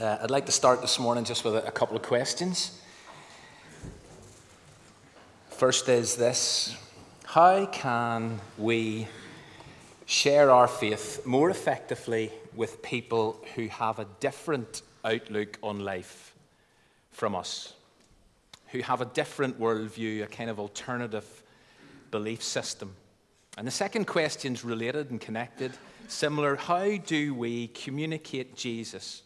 Uh, I'd like to start this morning just with a, a couple of questions. First is this How can we share our faith more effectively with people who have a different outlook on life from us, who have a different worldview, a kind of alternative belief system? And the second question is related and connected, similar. How do we communicate Jesus?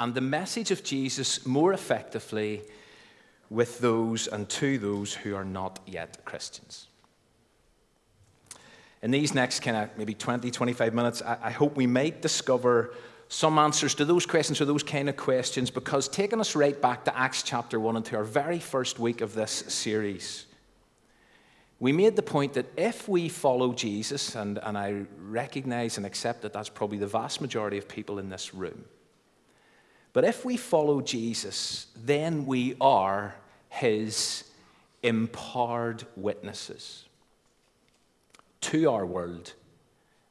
And the message of Jesus more effectively with those and to those who are not yet Christians. In these next kind of maybe 20, 25 minutes, I, hope we might discover some answers to those questions or those kind of questions because taking us right back to Acts chapter 1 and to our very first week of this series, we made the point that if we follow Jesus, and, and I recognize and accept that that's probably the vast majority of people in this room, but if we follow Jesus, then we are his empowered witnesses to our world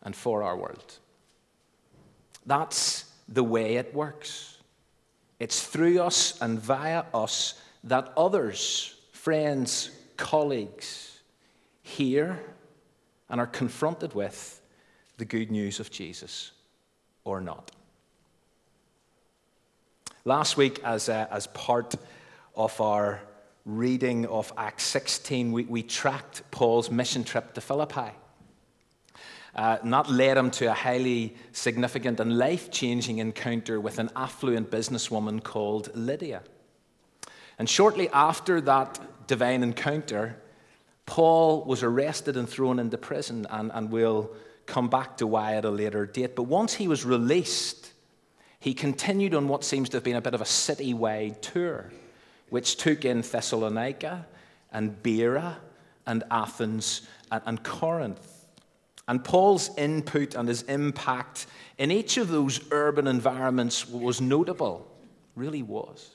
and for our world. That's the way it works. It's through us and via us that others, friends, colleagues, hear and are confronted with the good news of Jesus or not. Last week, as, uh, as part of our reading of Acts 16, we, we tracked Paul's mission trip to Philippi. Uh, and that led him to a highly significant and life changing encounter with an affluent businesswoman called Lydia. And shortly after that divine encounter, Paul was arrested and thrown into prison, and, and we'll come back to why at a later date. But once he was released, he continued on what seems to have been a bit of a city-wide tour, which took in Thessalonica and Berea and Athens and, and Corinth. And Paul's input and his impact in each of those urban environments was notable, really was.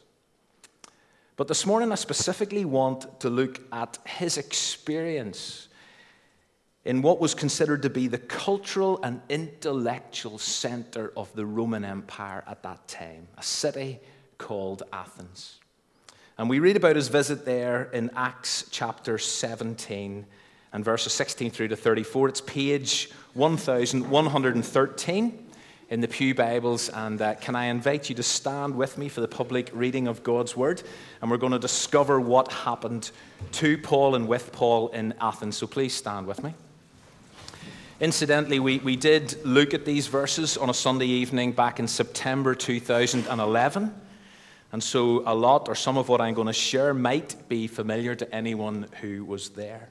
But this morning, I specifically want to look at his experience in what was considered to be the cultural and intellectual center of the Roman Empire at that time, a city called Athens. And we read about his visit there in Acts chapter 17 and verses 16 through to 34. It's page 1113 in the Pew Bibles. And uh, can I invite you to stand with me for the public reading of God's Word? And we're going to discover what happened to Paul and with Paul in Athens. So please stand with me. Incidentally, we, we did look at these verses on a Sunday evening back in September 2011. And so, a lot or some of what I'm going to share might be familiar to anyone who was there.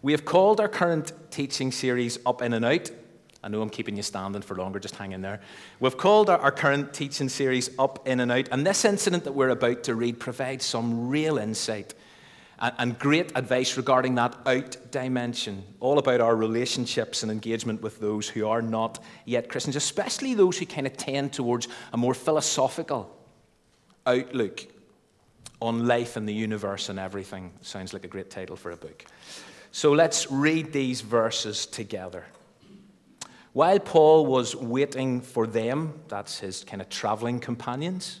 We have called our current teaching series Up In and Out. I know I'm keeping you standing for longer, just hang in there. We've called our, our current teaching series Up In and Out. And this incident that we're about to read provides some real insight and great advice regarding that out dimension, all about our relationships and engagement with those who are not yet Christians, especially those who kind of tend towards a more philosophical outlook on life and the universe and everything. Sounds like a great title for a book. So let's read these verses together. While Paul was waiting for them, that's his kind of traveling companions,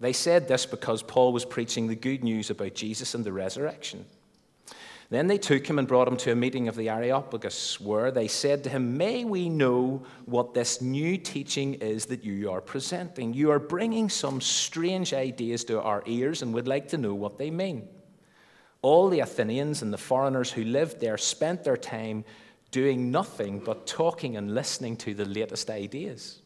They said this because Paul was preaching the good news about Jesus and the resurrection. Then they took him and brought him to a meeting of the Areopagus, where they said to him, May we know what this new teaching is that you are presenting? You are bringing some strange ideas to our ears and would like to know what they mean. All the Athenians and the foreigners who lived there spent their time doing nothing but talking and listening to the latest ideas.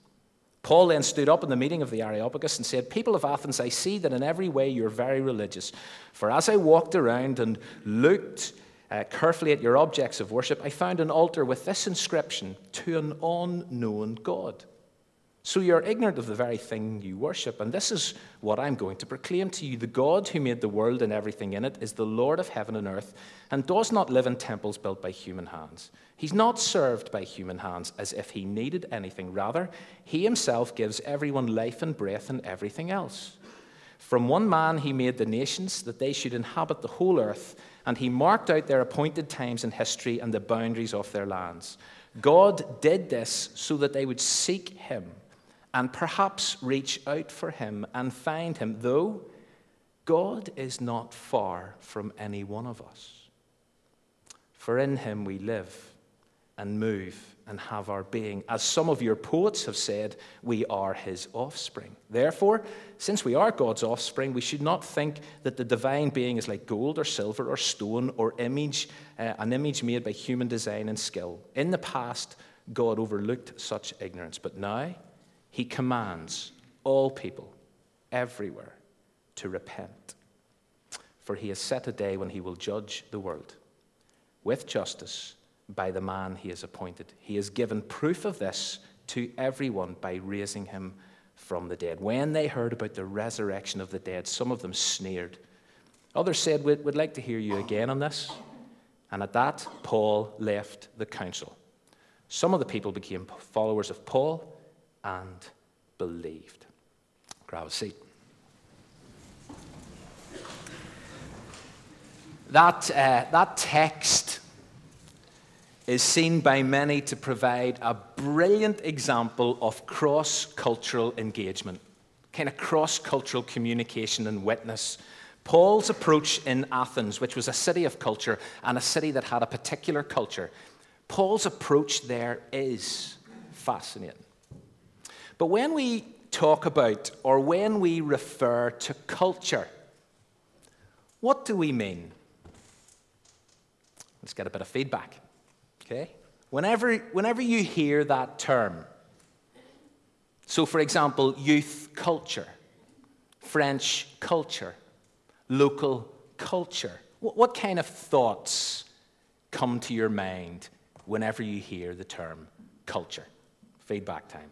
Paul then stood up in the meeting of the Areopagus and said, People of Athens, I see that in every way you're very religious. For as I walked around and looked uh, carefully at your objects of worship, I found an altar with this inscription To an unknown God. So you're ignorant of the very thing you worship. And this is what I'm going to proclaim to you. The God who made the world and everything in it is the Lord of heaven and earth and does not live in temples built by human hands. He's not served by human hands as if he needed anything. Rather, he himself gives everyone life and breath and everything else. From one man he made the nations that they should inhabit the whole earth, and he marked out their appointed times in history and the boundaries of their lands. God did this so that they would seek him and perhaps reach out for him and find him, though God is not far from any one of us. For in him we live and move and have our being. As some of your poets have said, we are his offspring. Therefore, since we are God's offspring, we should not think that the divine being is like gold or silver or stone or image, uh, an image made by human design and skill. In the past, God overlooked such ignorance, but now he commands all people everywhere to repent. For he has set a day when he will judge the world with justice by the man he has appointed. He has given proof of this to everyone by raising him from the dead. When they heard about the resurrection of the dead, some of them sneered. Others said, We'd, we'd like to hear you again on this. And at that, Paul left the council. Some of the people became followers of Paul and believed. Grab a seat. That, uh, that text is seen by many to provide a brilliant example of cross cultural engagement, kind of cross cultural communication and witness. Paul's approach in Athens, which was a city of culture and a city that had a particular culture, Paul's approach there is fascinating. But when we talk about or when we refer to culture, what do we mean? Let's get a bit of feedback. Okay? Whenever, whenever you hear that term, so for example, youth culture, French culture, local culture, what, what kind of thoughts come to your mind whenever you hear the term culture? Feedback time.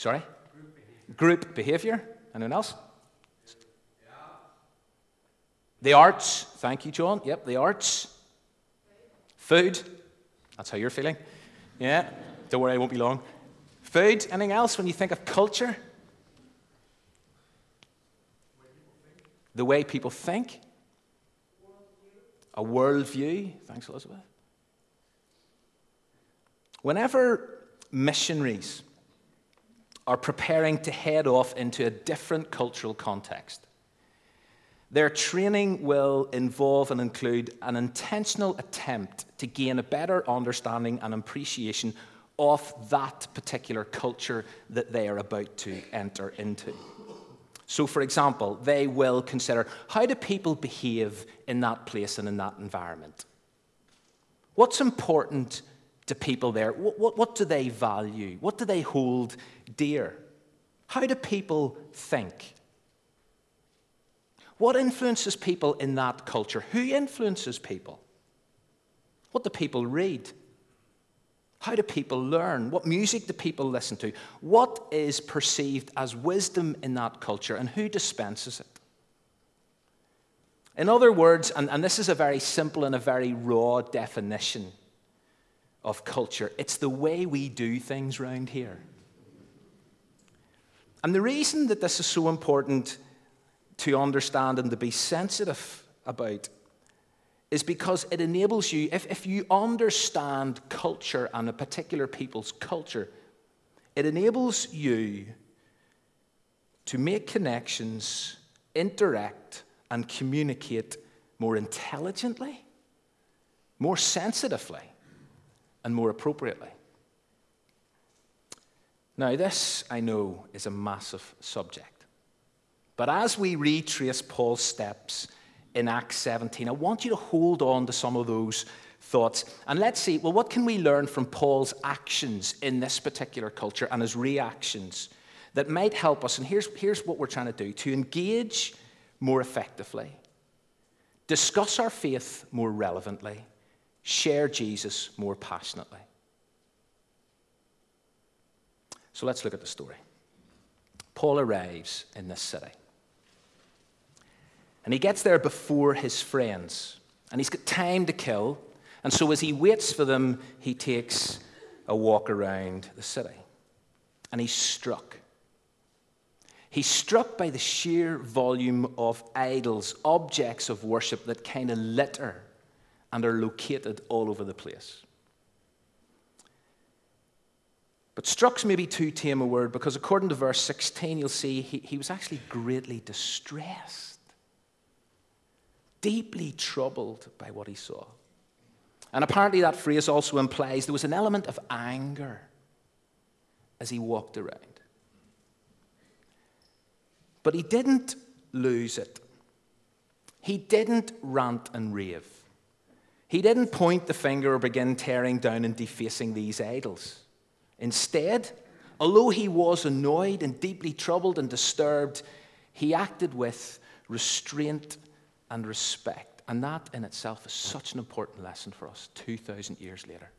Sorry? Group behavior. Anyone else? The arts. Thank you, John. Yep, the arts. Food. That's how you're feeling. Yeah. Don't worry, I won't be long. Food. Anything else when you think of culture? The way people think. A worldview. Thanks, Elizabeth. Whenever missionaries are preparing to head off into a different cultural context. Their training will involve and include an intentional attempt to gain a better understanding and appreciation of that particular culture that they are about to enter into. So, for example, they will consider how do people behave in that place and in that environment? What's important to people there? What, what, what do they value? What do they hold dear? How do people think? What influences people in that culture? Who influences people? What do people read? How do people learn? What music do people listen to? What is perceived as wisdom in that culture and who dispenses it? In other words, and, and this is a very simple and a very raw definition of culture, it's the way we do things around here. And the reason that this is so important to understand and to be sensitive about is because it enables you, if, if you understand culture and a particular people's culture, it enables you to make connections, interact, and communicate more intelligently, more sensitively, and more appropriately. Now, this, I know, is a massive subject. But as we retrace Paul's steps in Acts 17, I want you to hold on to some of those thoughts. And let's see, well, what can we learn from Paul's actions in this particular culture and his reactions that might help us? And here's, here's what we're trying to do to engage more effectively, discuss our faith more relevantly, share Jesus more passionately. So let's look at the story. Paul arrives in this city. And he gets there before his friends. And he's got time to kill. And so as he waits for them, he takes a walk around the city. And he's struck. He's struck by the sheer volume of idols, objects of worship that kind of litter and are located all over the place. But struck's maybe too tame a word because according to verse 16, you'll see he, he was actually greatly distressed, deeply troubled by what he saw. And apparently, that phrase also implies there was an element of anger as he walked around. But he didn't lose it. He didn't rant and rave. He didn't point the finger or begin tearing down and defacing these idols. Instead, although he was annoyed and deeply troubled and disturbed, he acted with restraint and respect. And that in itself is such an important lesson for us 2,000 years later.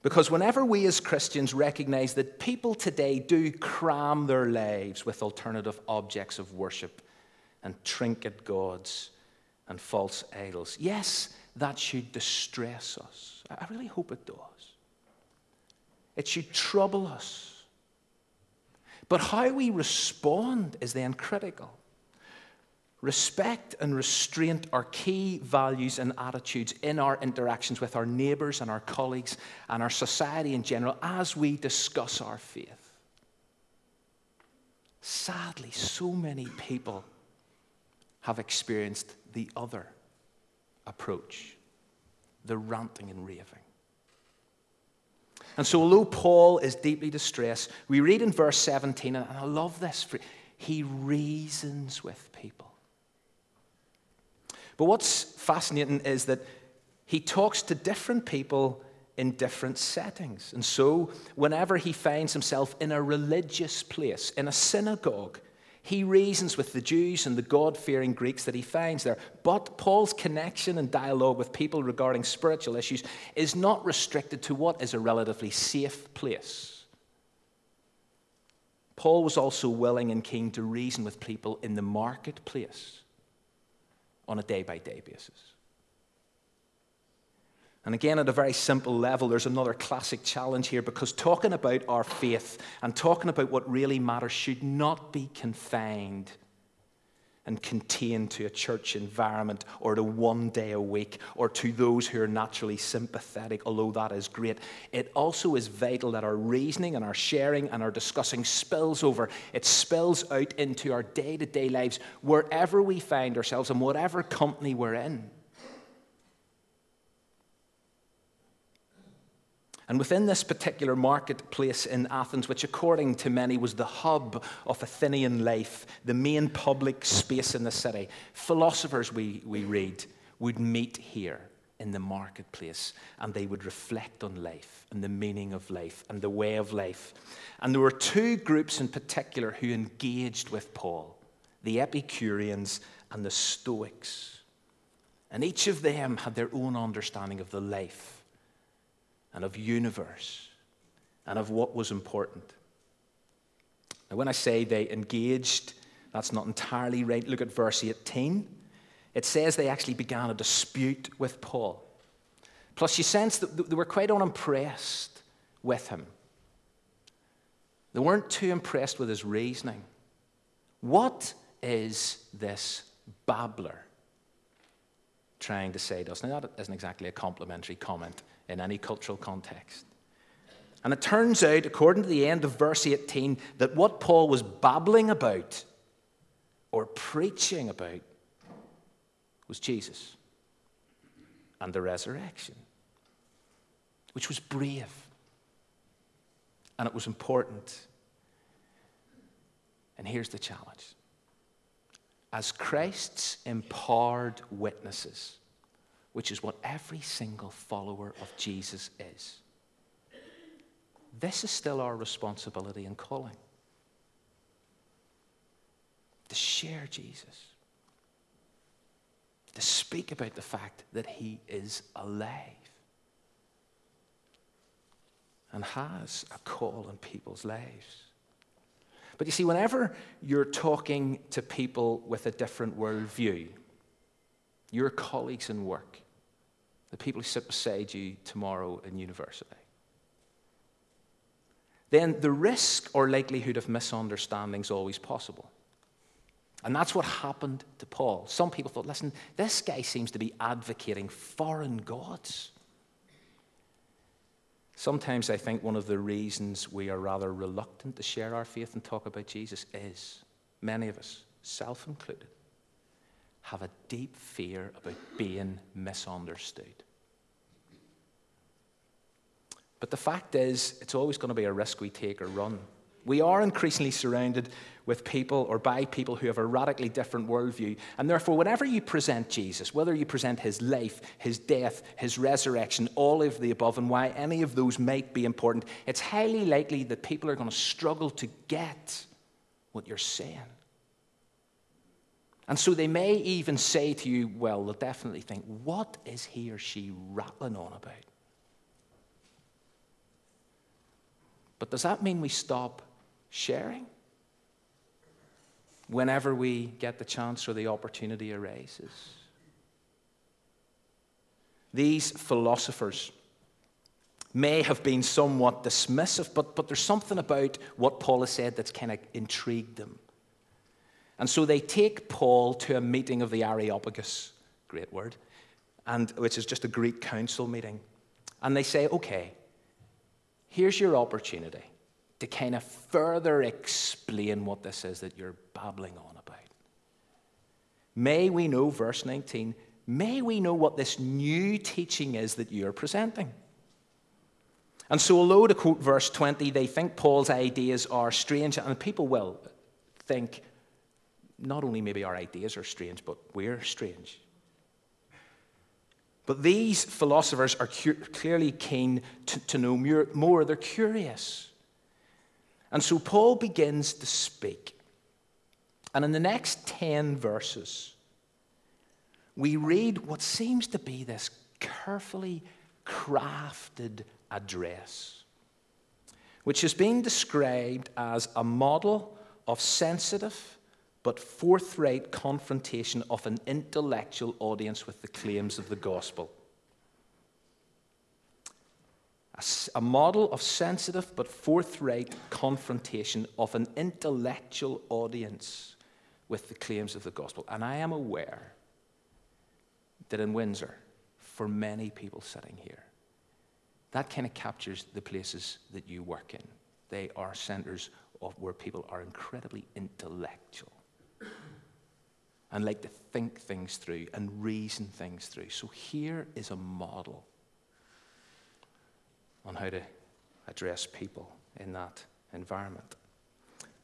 Because whenever we as Christians recognize that people today do cram their lives with alternative objects of worship and trinket gods and false idols, yes, that should distress us. I really hope it does. It should trouble us. But how we respond is then critical. Respect and restraint are key values and attitudes in our interactions with our neighbours and our colleagues and our society in general as we discuss our faith. Sadly, so many people have experienced the other approach the ranting and raving. And so, although Paul is deeply distressed, we read in verse 17, and I love this, he reasons with people. But what's fascinating is that he talks to different people in different settings. And so, whenever he finds himself in a religious place, in a synagogue, he reasons with the Jews and the God fearing Greeks that he finds there. But Paul's connection and dialogue with people regarding spiritual issues is not restricted to what is a relatively safe place. Paul was also willing and keen to reason with people in the marketplace on a day by day basis. And again, at a very simple level, there's another classic challenge here because talking about our faith and talking about what really matters should not be confined and contained to a church environment or to one day a week or to those who are naturally sympathetic, although that is great. It also is vital that our reasoning and our sharing and our discussing spills over. It spills out into our day to day lives wherever we find ourselves and whatever company we're in. And within this particular marketplace in Athens, which according to many was the hub of Athenian life, the main public space in the city, philosophers, we, we read, would meet here in the marketplace and they would reflect on life and the meaning of life and the way of life. And there were two groups in particular who engaged with Paul the Epicureans and the Stoics. And each of them had their own understanding of the life and of universe and of what was important. Now, when I say they engaged, that's not entirely right. Look at verse 18. It says they actually began a dispute with Paul. Plus, you sense that they were quite unimpressed with him. They weren't too impressed with his reasoning. What is this babbler trying to say to us? Now, that isn't exactly a complimentary comment in any cultural context. And it turns out, according to the end of verse 18, that what Paul was babbling about or preaching about was Jesus and the resurrection, which was brave and it was important. And here's the challenge as Christ's empowered witnesses, which is what every single follower of Jesus is. This is still our responsibility and calling to share Jesus, to speak about the fact that he is alive. and has a call on people's lives. But you see, whenever you're talking to people with a different worldview, your colleagues in work, the people who sit beside you tomorrow in university, then the risk or likelihood of misunderstanding is always possible. And that's what happened to Paul. Some people thought, listen, this guy seems to be advocating foreign gods. Sometimes I think one of the reasons we are rather reluctant to share our faith and talk about Jesus is many of us, self included, have a deep fear about being misunderstood. But the fact is, it's always going to be a risk we take or run. We are increasingly surrounded with people or by people who have a radically different worldview. And therefore, whenever you present Jesus, whether you present his life, his death, his resurrection, all of the above, and why any of those might be important, it's highly likely that people are going to struggle to get what you're saying. And so they may even say to you, well, they'll definitely think, what is he or she rattling on about? But does that mean we stop sharing? Whenever we get the chance or the opportunity arises. These philosophers may have been somewhat dismissive, but, but there's something about what Paul has said that's kind of intrigued them. And so they take Paul to a meeting of the Areopagus, great word, and, which is just a Greek council meeting. And they say, okay, here's your opportunity to kind of further explain what this is that you're babbling on about. May we know, verse 19, may we know what this new teaching is that you're presenting. And so, although to quote verse 20, they think Paul's ideas are strange, and people will think not only maybe our ideas are strange, but we're strange. But these philosophers are cu- clearly keen to, to know more. They're curious. And so Paul begins to speak. And in the next 10 verses, we read what seems to be this carefully crafted address, which is being described as a model of sensitive but forthright confrontation of an intellectual audience with the claims of the gospel a model of sensitive but forthright confrontation of an intellectual audience with the claims of the gospel. And I am aware that in Windsor, for many people sitting here, that kind of captures the places that you work in. They are centers of where people are incredibly intellectual and like to think things through and reason things through. So here is a model on how to address people in that environment.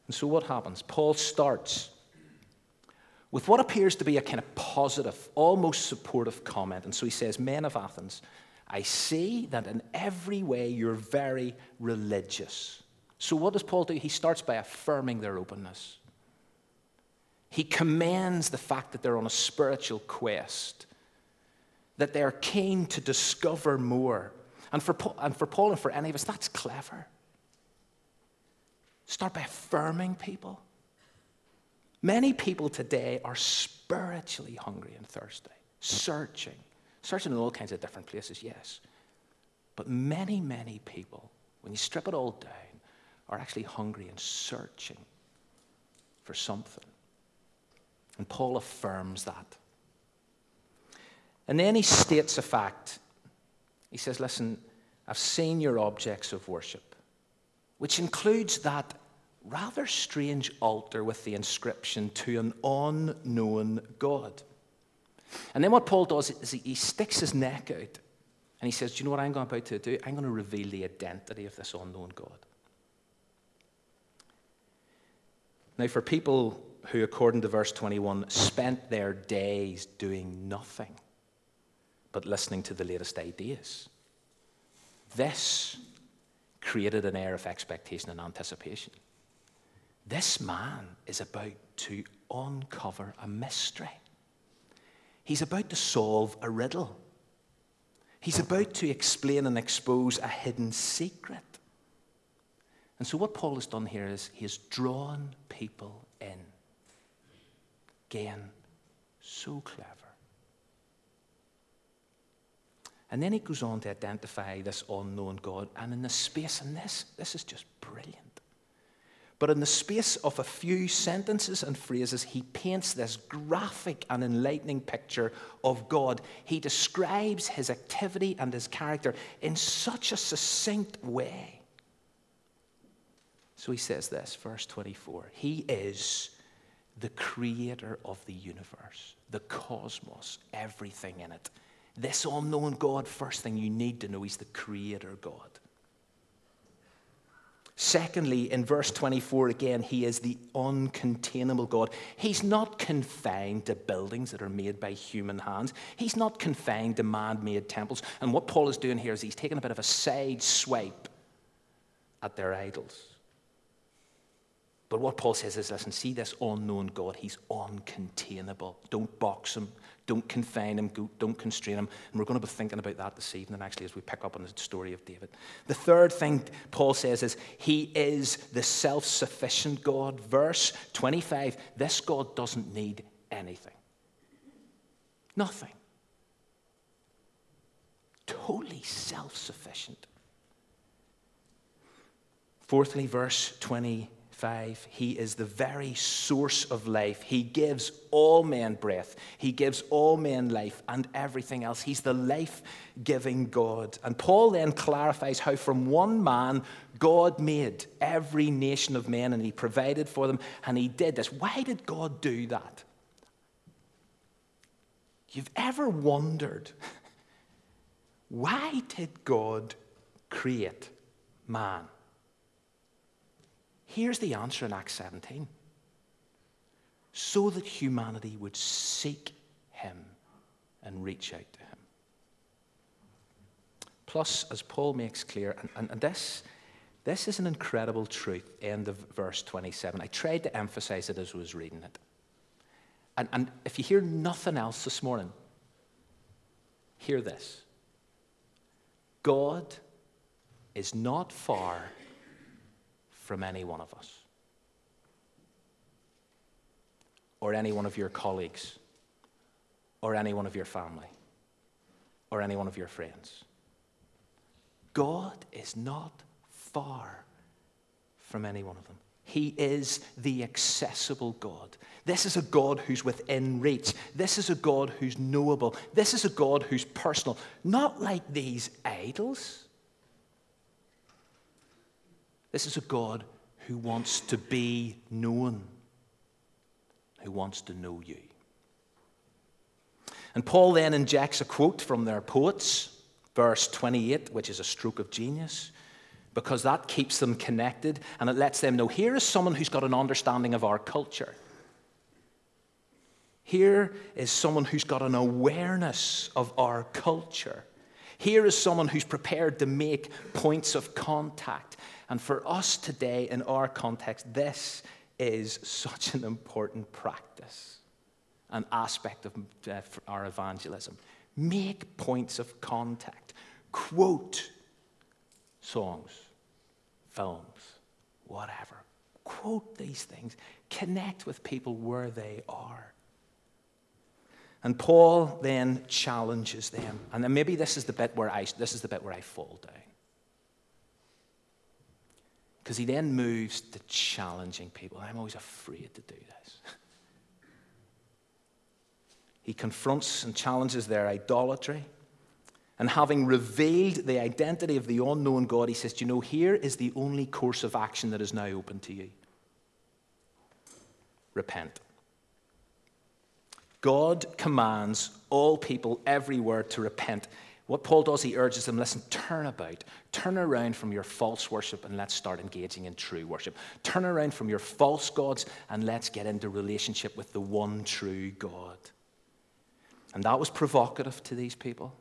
And so, what happens? Paul starts with what appears to be a kind of positive, almost supportive comment. And so he says, Men of Athens, I see that in every way you're very religious. So, what does Paul do? He starts by affirming their openness. He commends the fact that they're on a spiritual quest, that they're keen to discover more, and for, Paul, and for Paul and for any of us, that's clever. Start by affirming people. Many people today are spiritually hungry and thirsty, searching, searching in all kinds of different places, yes. But many, many people, when you strip it all down, are actually hungry and searching for something. And Paul affirms that. And then he states a fact he says, Listen, I've seen your objects of worship, which includes that rather strange altar with the inscription to an unknown God. And then what Paul does is he sticks his neck out and he says, Do you know what I'm going about to do? I'm going to reveal the identity of this unknown God. Now, for people who, according to verse 21, spent their days doing nothing, but listening to the latest ideas. This created an air of expectation and anticipation. This man is about to uncover a mystery. He's about to solve a riddle. He's about to explain and expose a hidden secret. And so, what Paul has done here is he has drawn people in. Again, so clever. And then he goes on to identify this unknown God. And in the space, and this, this is just brilliant. But in the space of a few sentences and phrases, he paints this graphic and enlightening picture of God. He describes his activity and his character in such a succinct way. So he says this, verse 24 He is the creator of the universe, the cosmos, everything in it. This unknown God, first thing you need to know, He's the Creator God. Secondly, in verse 24 again, He is the uncontainable God. He's not confined to buildings that are made by human hands, He's not confined to man made temples. And what Paul is doing here is he's taking a bit of a side swipe at their idols. But what Paul says is listen, see this unknown God, he's uncontainable. Don't box him, don't confine him, don't constrain him. And we're going to be thinking about that this evening, actually, as we pick up on the story of David. The third thing Paul says is he is the self sufficient God. Verse 25 this God doesn't need anything, nothing. Totally self sufficient. Fourthly, verse 20 5, He is the very source of life. He gives all men breath, He gives all men life and everything else. He's the life giving God. And Paul then clarifies how from one man, God made every nation of men and He provided for them, and He did this. Why did God do that? You've ever wondered why did God create man? Here's the answer in Acts 17 so that humanity would seek him and reach out to him. Plus, as Paul makes clear, and, and, and this, this is an incredible truth, end of verse 27. I tried to emphasize it as I was reading it. And, and if you hear nothing else this morning, hear this God is not far from any one of us or any one of your colleagues or any one of your family or any one of your friends. God is not far from any one of them. He is the accessible God. This is a God who's within reach. This is a God who's knowable. This is a God who's personal. Not like these idols. This is a God who wants to be known, who wants to know you. And Paul then injects a quote from their poets, verse 28, which is a stroke of genius, because that keeps them connected and it lets them know here is someone who's got an understanding of our culture. Here is someone who's got an awareness of our culture. Here is someone who's prepared to make points of contact. And for us today, in our context, this is such an important practice, an aspect of uh, our evangelism. Make points of contact, quote songs, films, whatever. Quote these things, connect with people where they are. And Paul then challenges them. And then maybe this is the bit where I, this is the bit where I fall down. Because he then moves to challenging people. I'm always afraid to do this. He confronts and challenges their idolatry. And having revealed the identity of the unknown God, he says, You know, here is the only course of action that is now open to you repent. God commands all people everywhere to repent. What Paul does, he urges them listen, turn about, turn around from your false worship and let's start engaging in true worship. Turn around from your false gods and let's get into relationship with the one true God. And that was provocative to these people.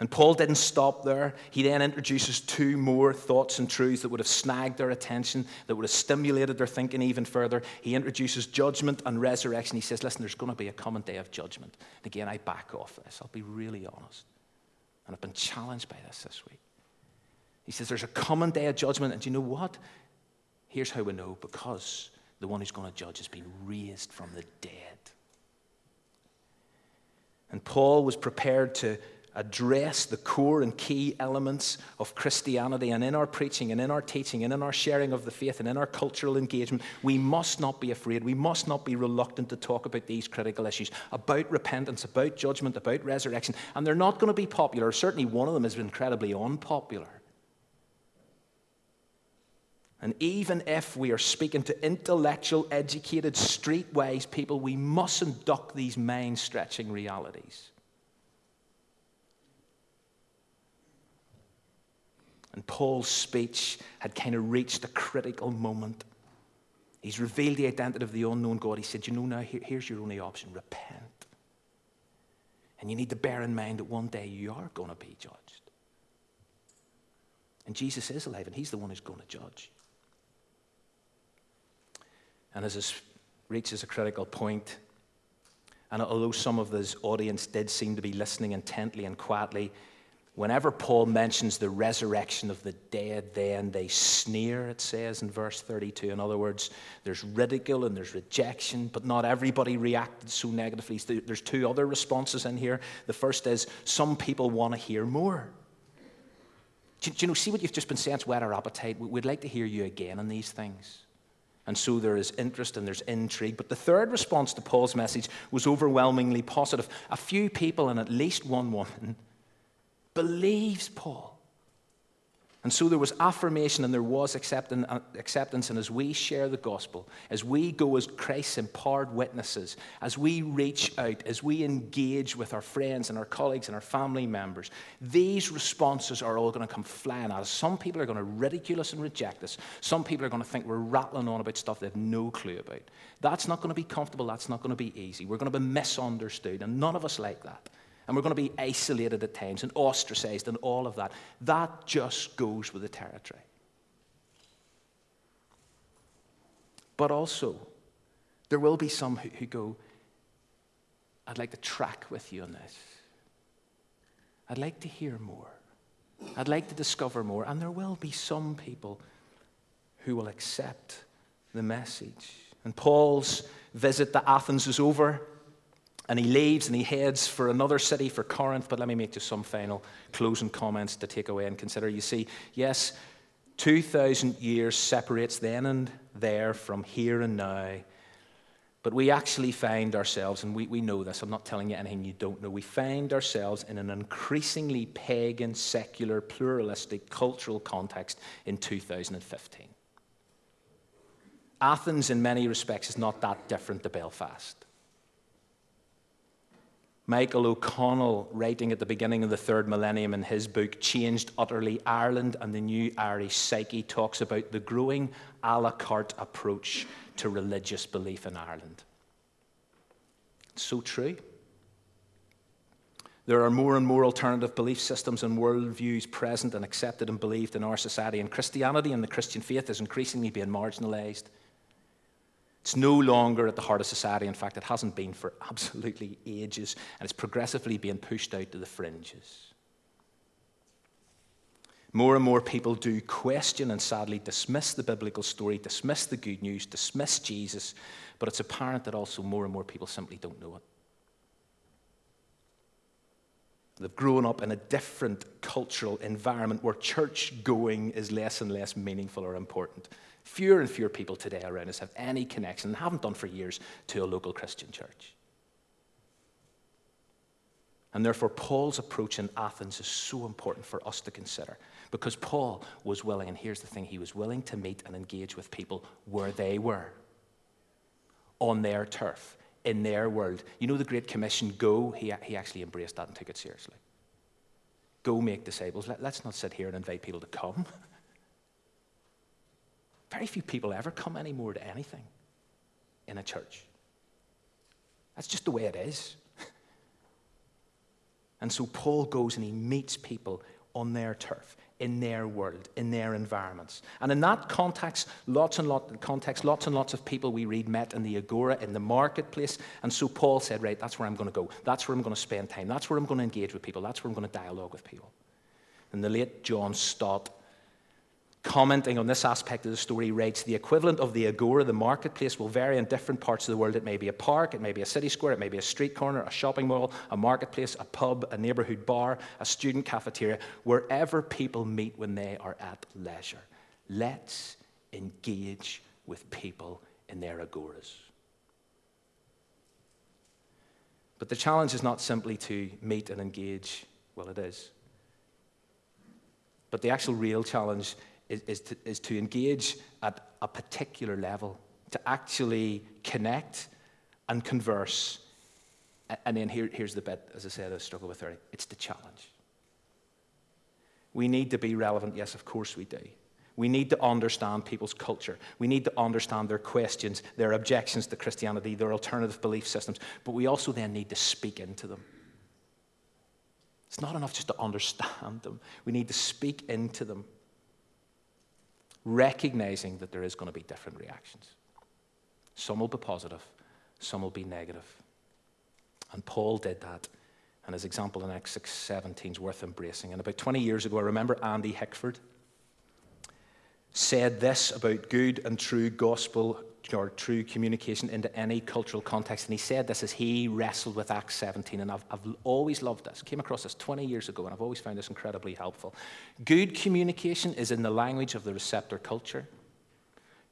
And Paul didn't stop there. He then introduces two more thoughts and truths that would have snagged their attention, that would have stimulated their thinking even further. He introduces judgment and resurrection. He says, Listen, there's going to be a coming day of judgment. And again, I back off this. I'll be really honest. And I've been challenged by this this week. He says there's a common day of judgment, and do you know what? Here's how we know because the one who's going to judge has been raised from the dead. And Paul was prepared to address the core and key elements of Christianity. And in our preaching and in our teaching and in our sharing of the faith and in our cultural engagement, we must not be afraid. We must not be reluctant to talk about these critical issues about repentance, about judgment, about resurrection. And they're not going to be popular. Certainly, one of them is incredibly unpopular. And even if we are speaking to intellectual, educated, streetwise people, we mustn't duck these mind stretching realities. And Paul's speech had kind of reached a critical moment. He's revealed the identity of the unknown God. He said, You know, now here, here's your only option repent. And you need to bear in mind that one day you are going to be judged. And Jesus is alive, and He's the one who's going to judge. And as this reaches a critical point, and although some of this audience did seem to be listening intently and quietly, Whenever Paul mentions the resurrection of the dead, then they sneer, it says in verse 32. In other words, there's ridicule and there's rejection, but not everybody reacted so negatively. There's two other responses in here. The first is some people want to hear more. Do, you know, see what you've just been saying? It's our appetite. We'd like to hear you again on these things. And so there is interest and there's intrigue. But the third response to Paul's message was overwhelmingly positive. A few people and at least one woman believes Paul. And so there was affirmation and there was uh, acceptance. And as we share the gospel, as we go as Christ's empowered witnesses, as we reach out, as we engage with our friends and our colleagues and our family members, these responses are all going to come flying at us. Some people are going to ridicule us and reject us. Some people are going to think we're rattling on about stuff they have no clue about. That's not going to be comfortable. That's not going to be easy. We're going to be misunderstood. And none of us like that and we're going to be isolated at times and ostracized and all of that. That just goes with the territory. But also, there will be some who, who go, I'd like to track with you on this. I'd like to hear more. I'd like to discover more. And there will be some people who will accept the message. And Paul's visit to Athens is over. And he leaves and he heads for another city, for Corinth. But let me make just some final closing comments to take away and consider. You see, yes, 2,000 years separates then and there from here and now. But we actually find ourselves, and we, we know this, I'm not telling you anything you don't know, we find ourselves in an increasingly pagan, secular, pluralistic, cultural context in 2015. Athens, in many respects, is not that different to Belfast. Michael O'Connell, writing at the beginning of the third millennium in his book, Changed Utterly Ireland and the New Irish Psyche, talks about the growing a la carte approach to religious belief in Ireland. So true. There are more and more alternative belief systems and worldviews present and accepted and believed in our society, and Christianity and the Christian faith is increasingly being marginalized. It's no longer at the heart of society. In fact, it hasn't been for absolutely ages, and it's progressively being pushed out to the fringes. More and more people do question and sadly dismiss the biblical story, dismiss the good news, dismiss Jesus, but it's apparent that also more and more people simply don't know it. They've grown up in a different cultural environment where church going is less and less meaningful or important. Fewer and fewer people today around us have any connection, and haven't done for years, to a local Christian church. And therefore, Paul's approach in Athens is so important for us to consider because Paul was willing, and here's the thing he was willing to meet and engage with people where they were, on their turf, in their world. You know the Great Commission, go, he, he actually embraced that and took it seriously. Go make disciples. Let, let's not sit here and invite people to come. Very few people ever come anymore to anything in a church. That's just the way it is. and so Paul goes and he meets people on their turf, in their world, in their environments. And in that context, lots and lot, context, lots and lots of people we read met in the agora, in the marketplace. And so Paul said, right, that's where I'm going to go. That's where I'm going to spend time. That's where I'm going to engage with people. That's where I'm going to dialogue with people. And the late John Stott commenting on this aspect of the story, writes The equivalent of the agora, the marketplace, will vary in different parts of the world. It may be a park, it may be a city square, it may be a street corner, a shopping mall, a marketplace, a pub, a neighborhood bar, a student cafeteria, wherever people meet when they are at leisure. Let's engage with people in their agoras. But the challenge is not simply to meet and engage, well, it is. But the actual real challenge is, is, to, is to engage at a particular level, to actually connect and converse. And then here, here's the bit, as I said, I struggle with earlier it's the challenge. We need to be relevant, yes, of course we do. We need to understand people's culture. We need to understand their questions, their objections to Christianity, their alternative belief systems. But we also then need to speak into them. It's not enough just to understand them, we need to speak into them, recognizing that there is going to be different reactions. Some will be positive, some will be negative. And Paul did that. And his example in Acts 6 17 is worth embracing. And about 20 years ago, I remember Andy Hickford said this about good and true gospel or true communication into any cultural context. And he said this as he wrestled with Acts 17. And I've, I've always loved this. Came across this 20 years ago, and I've always found this incredibly helpful. Good communication is in the language of the receptor culture.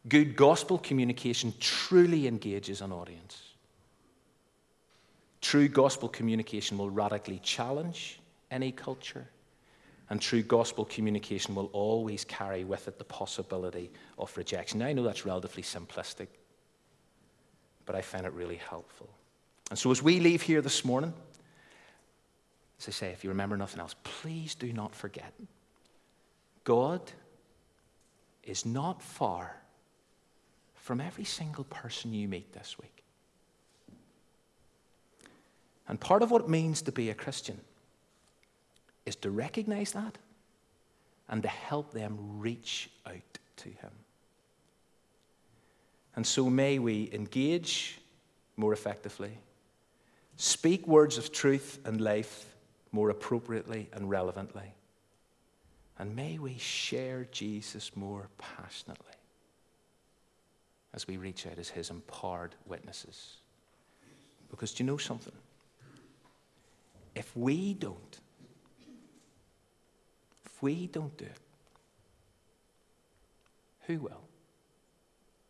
Good gospel communication truly engages an audience. True gospel communication will radically challenge any culture and true gospel communication will always carry with it the possibility of rejection. Now, I know that's relatively simplistic, but I find it really helpful. And so, as we leave here this morning, as I say, if you remember nothing else, please do not forget God is not far from every single person you meet this week. And part of what it means to be a Christian is to recognize that and to help them reach out to Him. And so may we engage more effectively, speak words of truth and life more appropriately and relevantly, and may we share Jesus more passionately as we reach out as His empowered witnesses. Because do you know something? If we don't, if we don't do it, who will?